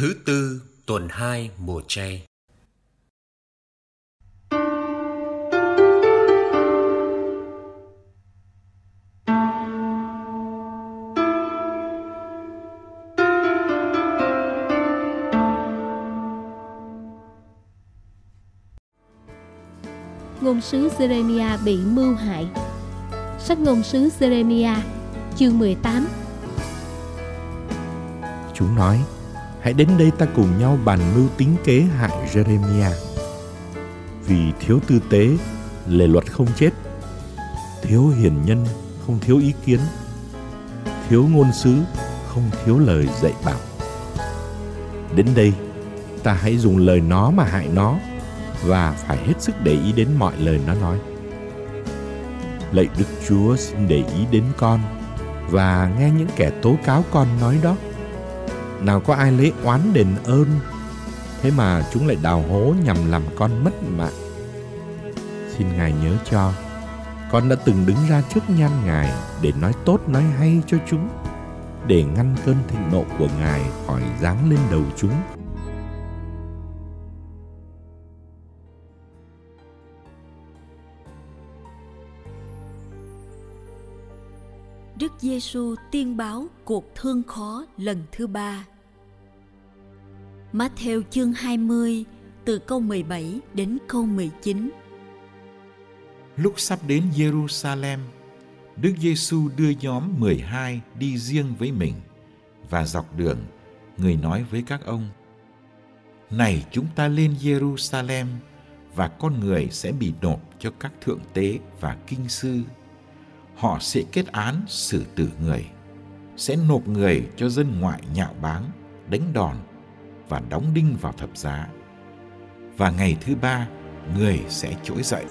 Thứ tư tuần 2 mùa chay Ngôn sứ Jeremia bị mưu hại. Sách ngôn sứ Jeremia chương 18 Chúng nói Hãy đến đây ta cùng nhau bàn mưu tính kế hại Jeremiah. Vì thiếu tư tế, lề luật không chết. Thiếu hiền nhân, không thiếu ý kiến. Thiếu ngôn sứ, không thiếu lời dạy bảo. Đến đây, ta hãy dùng lời nó mà hại nó và phải hết sức để ý đến mọi lời nó nói. Lạy Đức Chúa xin để ý đến con và nghe những kẻ tố cáo con nói đó nào có ai lấy oán đền ơn? Thế mà chúng lại đào hố nhằm làm con mất mạng. Xin ngài nhớ cho, con đã từng đứng ra trước nhan ngài để nói tốt, nói hay cho chúng, để ngăn cơn thịnh nộ của ngài khỏi giáng lên đầu chúng. Giêsu tiên báo cuộc thương khó lần thứ ba. Matthew chương 20 từ câu 17 đến câu 19. Lúc sắp đến Jerusalem, Đức Giêsu đưa nhóm 12 đi riêng với mình và dọc đường người nói với các ông: Này chúng ta lên Jerusalem và con người sẽ bị nộp cho các thượng tế và kinh sư họ sẽ kết án xử tử người, sẽ nộp người cho dân ngoại nhạo báng, đánh đòn và đóng đinh vào thập giá. Và ngày thứ ba, người sẽ trỗi dậy.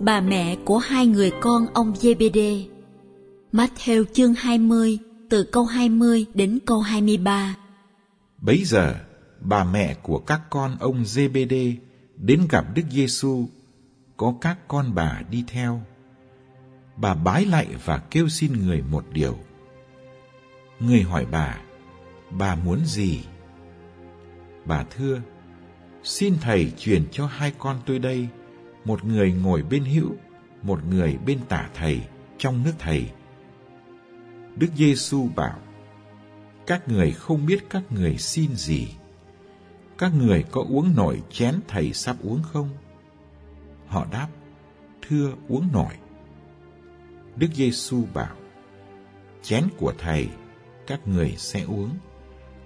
Bà mẹ của hai người con ông Zebede Matthew chương 20 từ câu 20 đến câu 23 Bấy giờ, bà mẹ của các con ông Zebede đến gặp Đức Giêsu có các con bà đi theo. Bà bái lạy và kêu xin người một điều. Người hỏi bà, bà muốn gì? Bà thưa, xin thầy truyền cho hai con tôi đây, một người ngồi bên hữu, một người bên tả thầy trong nước thầy. Đức Giêsu bảo, các người không biết các người xin gì. Các người có uống nổi chén thầy sắp uống không? Họ đáp, thưa uống nổi. Đức Giêsu bảo, chén của thầy các người sẽ uống,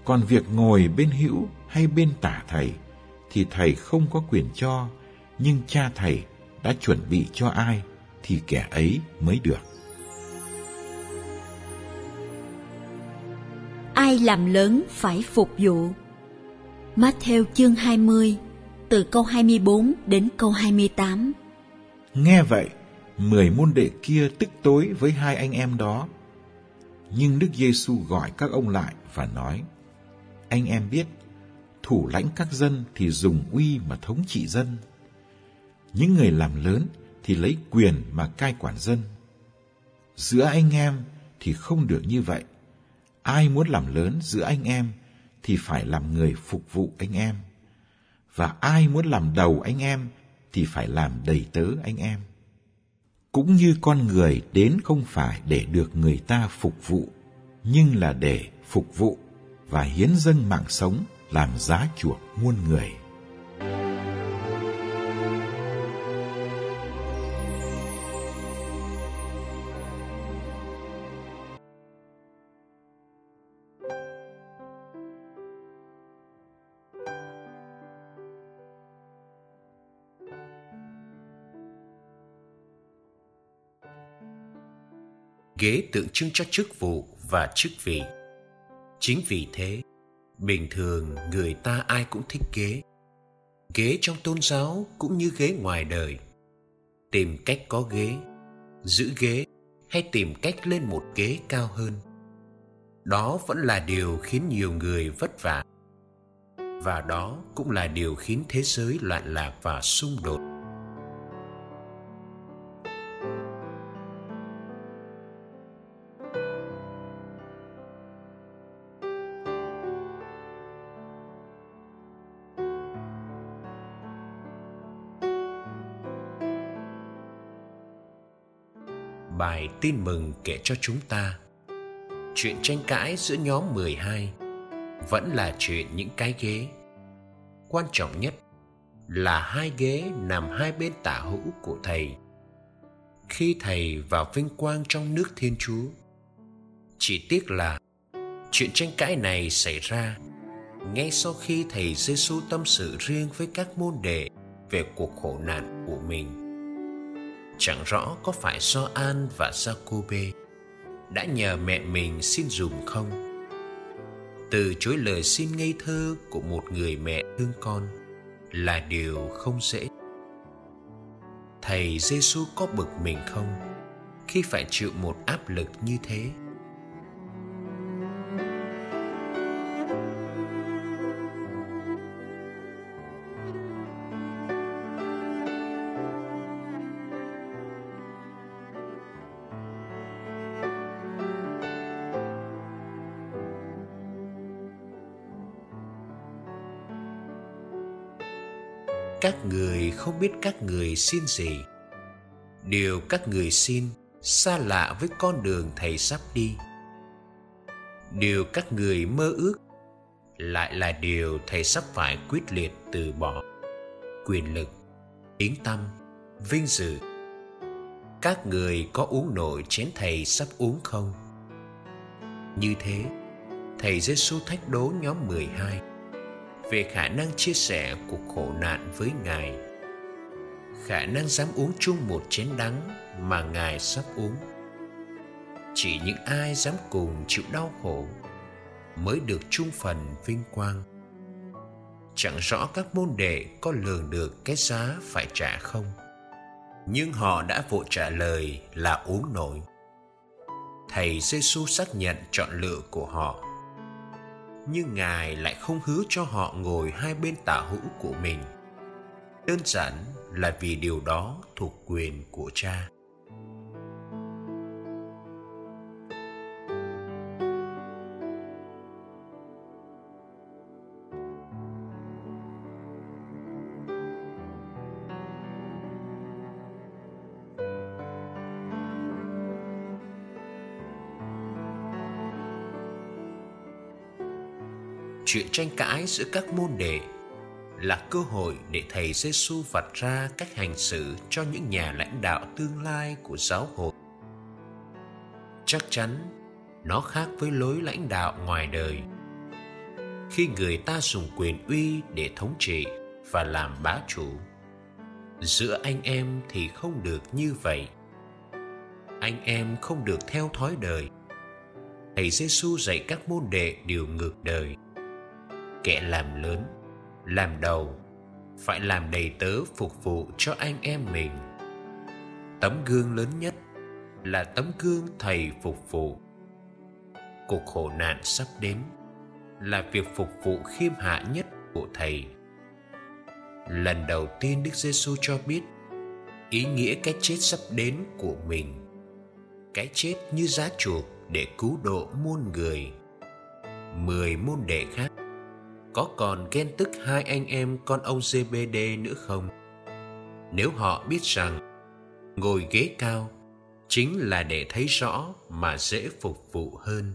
còn việc ngồi bên hữu hay bên tả thầy thì thầy không có quyền cho, nhưng cha thầy đã chuẩn bị cho ai thì kẻ ấy mới được. Ai làm lớn phải phục vụ. Matthew chương 20 từ câu 24 đến câu 28. Nghe vậy, mười môn đệ kia tức tối với hai anh em đó. Nhưng Đức Giêsu gọi các ông lại và nói: Anh em biết, thủ lãnh các dân thì dùng uy mà thống trị dân. Những người làm lớn thì lấy quyền mà cai quản dân. Giữa anh em thì không được như vậy. Ai muốn làm lớn giữa anh em thì phải làm người phục vụ anh em và ai muốn làm đầu anh em thì phải làm đầy tớ anh em. Cũng như con người đến không phải để được người ta phục vụ, nhưng là để phục vụ và hiến dâng mạng sống làm giá chuộc muôn người. Ghế tượng trưng cho chức vụ và chức vị. Chính vì thế, bình thường người ta ai cũng thích ghế. Ghế trong tôn giáo cũng như ghế ngoài đời. Tìm cách có ghế, giữ ghế hay tìm cách lên một ghế cao hơn. Đó vẫn là điều khiến nhiều người vất vả. Và đó cũng là điều khiến thế giới loạn lạc và xung đột. Bài tin mừng kể cho chúng ta chuyện tranh cãi giữa nhóm 12 vẫn là chuyện những cái ghế. Quan trọng nhất là hai ghế nằm hai bên tả hữu của thầy. Khi thầy vào vinh quang trong nước Thiên Chúa, chỉ tiếc là chuyện tranh cãi này xảy ra ngay sau khi thầy Giêsu tâm sự riêng với các môn đệ về cuộc khổ nạn của mình. Chẳng rõ có phải do An và Jacobe đã nhờ mẹ mình xin dùm không? Từ chối lời xin ngây thơ của một người mẹ thương con là điều không dễ. Thầy Giêsu có bực mình không khi phải chịu một áp lực như thế? Các người không biết các người xin gì. Điều các người xin xa lạ với con đường thầy sắp đi. Điều các người mơ ước lại là điều thầy sắp phải quyết liệt từ bỏ. Quyền lực, tiếng tâm vinh dự. Các người có uống nổi chén thầy sắp uống không? Như thế, thầy Giêsu thách đố nhóm 12 về khả năng chia sẻ cuộc khổ nạn với Ngài. Khả năng dám uống chung một chén đắng mà Ngài sắp uống. Chỉ những ai dám cùng chịu đau khổ mới được chung phần vinh quang. Chẳng rõ các môn đệ có lường được cái giá phải trả không. Nhưng họ đã vội trả lời là uống nổi. Thầy Giêsu xác nhận chọn lựa của họ nhưng ngài lại không hứa cho họ ngồi hai bên tả hữu của mình. Đơn giản là vì điều đó thuộc quyền của cha. Chuyện tranh cãi giữa các môn đệ là cơ hội để thầy Giêsu vạch ra cách hành xử cho những nhà lãnh đạo tương lai của giáo hội. Chắc chắn nó khác với lối lãnh đạo ngoài đời. Khi người ta dùng quyền uy để thống trị và làm bá chủ, giữa anh em thì không được như vậy. Anh em không được theo thói đời. Thầy Giêsu dạy các môn đệ điều ngược đời kẻ làm lớn, làm đầu, phải làm đầy tớ phục vụ cho anh em mình. Tấm gương lớn nhất là tấm gương thầy phục vụ. Cuộc khổ nạn sắp đến là việc phục vụ khiêm hạ nhất của thầy. Lần đầu tiên đức giêsu cho biết ý nghĩa cái chết sắp đến của mình, cái chết như giá chuộc để cứu độ muôn người, mười môn đệ khác có còn ghen tức hai anh em con ông GBD nữa không? Nếu họ biết rằng ngồi ghế cao chính là để thấy rõ mà dễ phục vụ hơn.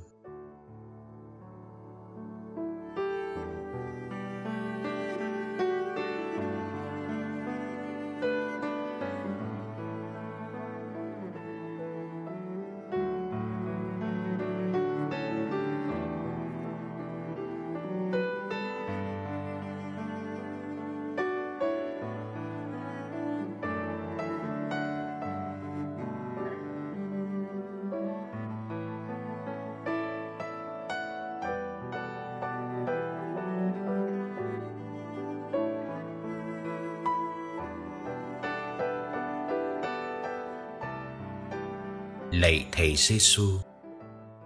Lạy thầy Giêsu.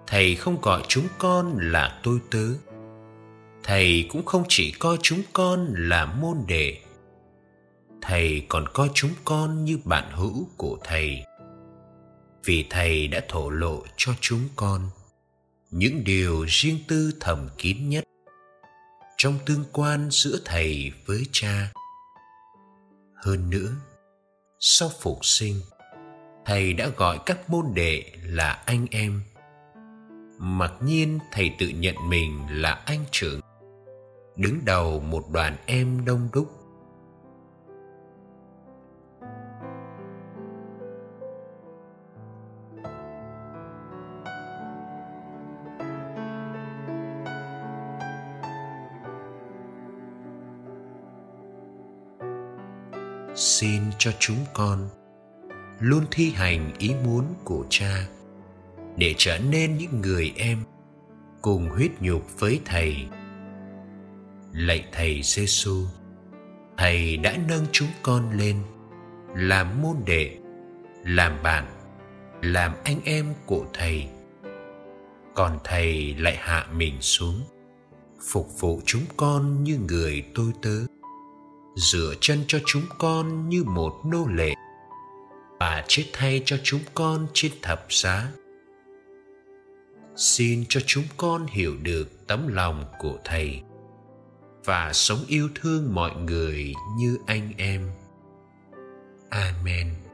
Thầy không gọi chúng con là tôi tớ. Thầy cũng không chỉ coi chúng con là môn đệ. Thầy còn coi chúng con như bạn hữu của thầy. Vì thầy đã thổ lộ cho chúng con những điều riêng tư thầm kín nhất trong tương quan giữa thầy với cha. Hơn nữa, sau phục sinh, thầy đã gọi các môn đệ là anh em. Mặc nhiên thầy tự nhận mình là anh trưởng. Đứng đầu một đoàn em đông đúc. Xin cho chúng con luôn thi hành ý muốn của cha, để trở nên những người em cùng huyết nhục với thầy. Lạy thầy giêsu thầy đã nâng chúng con lên làm môn đệ, làm bạn, làm anh em của thầy. Còn thầy lại hạ mình xuống, phục vụ chúng con như người tôi tớ, rửa chân cho chúng con như một nô lệ và chết thay cho chúng con trên thập giá. Xin cho chúng con hiểu được tấm lòng của thầy và sống yêu thương mọi người như anh em. Amen.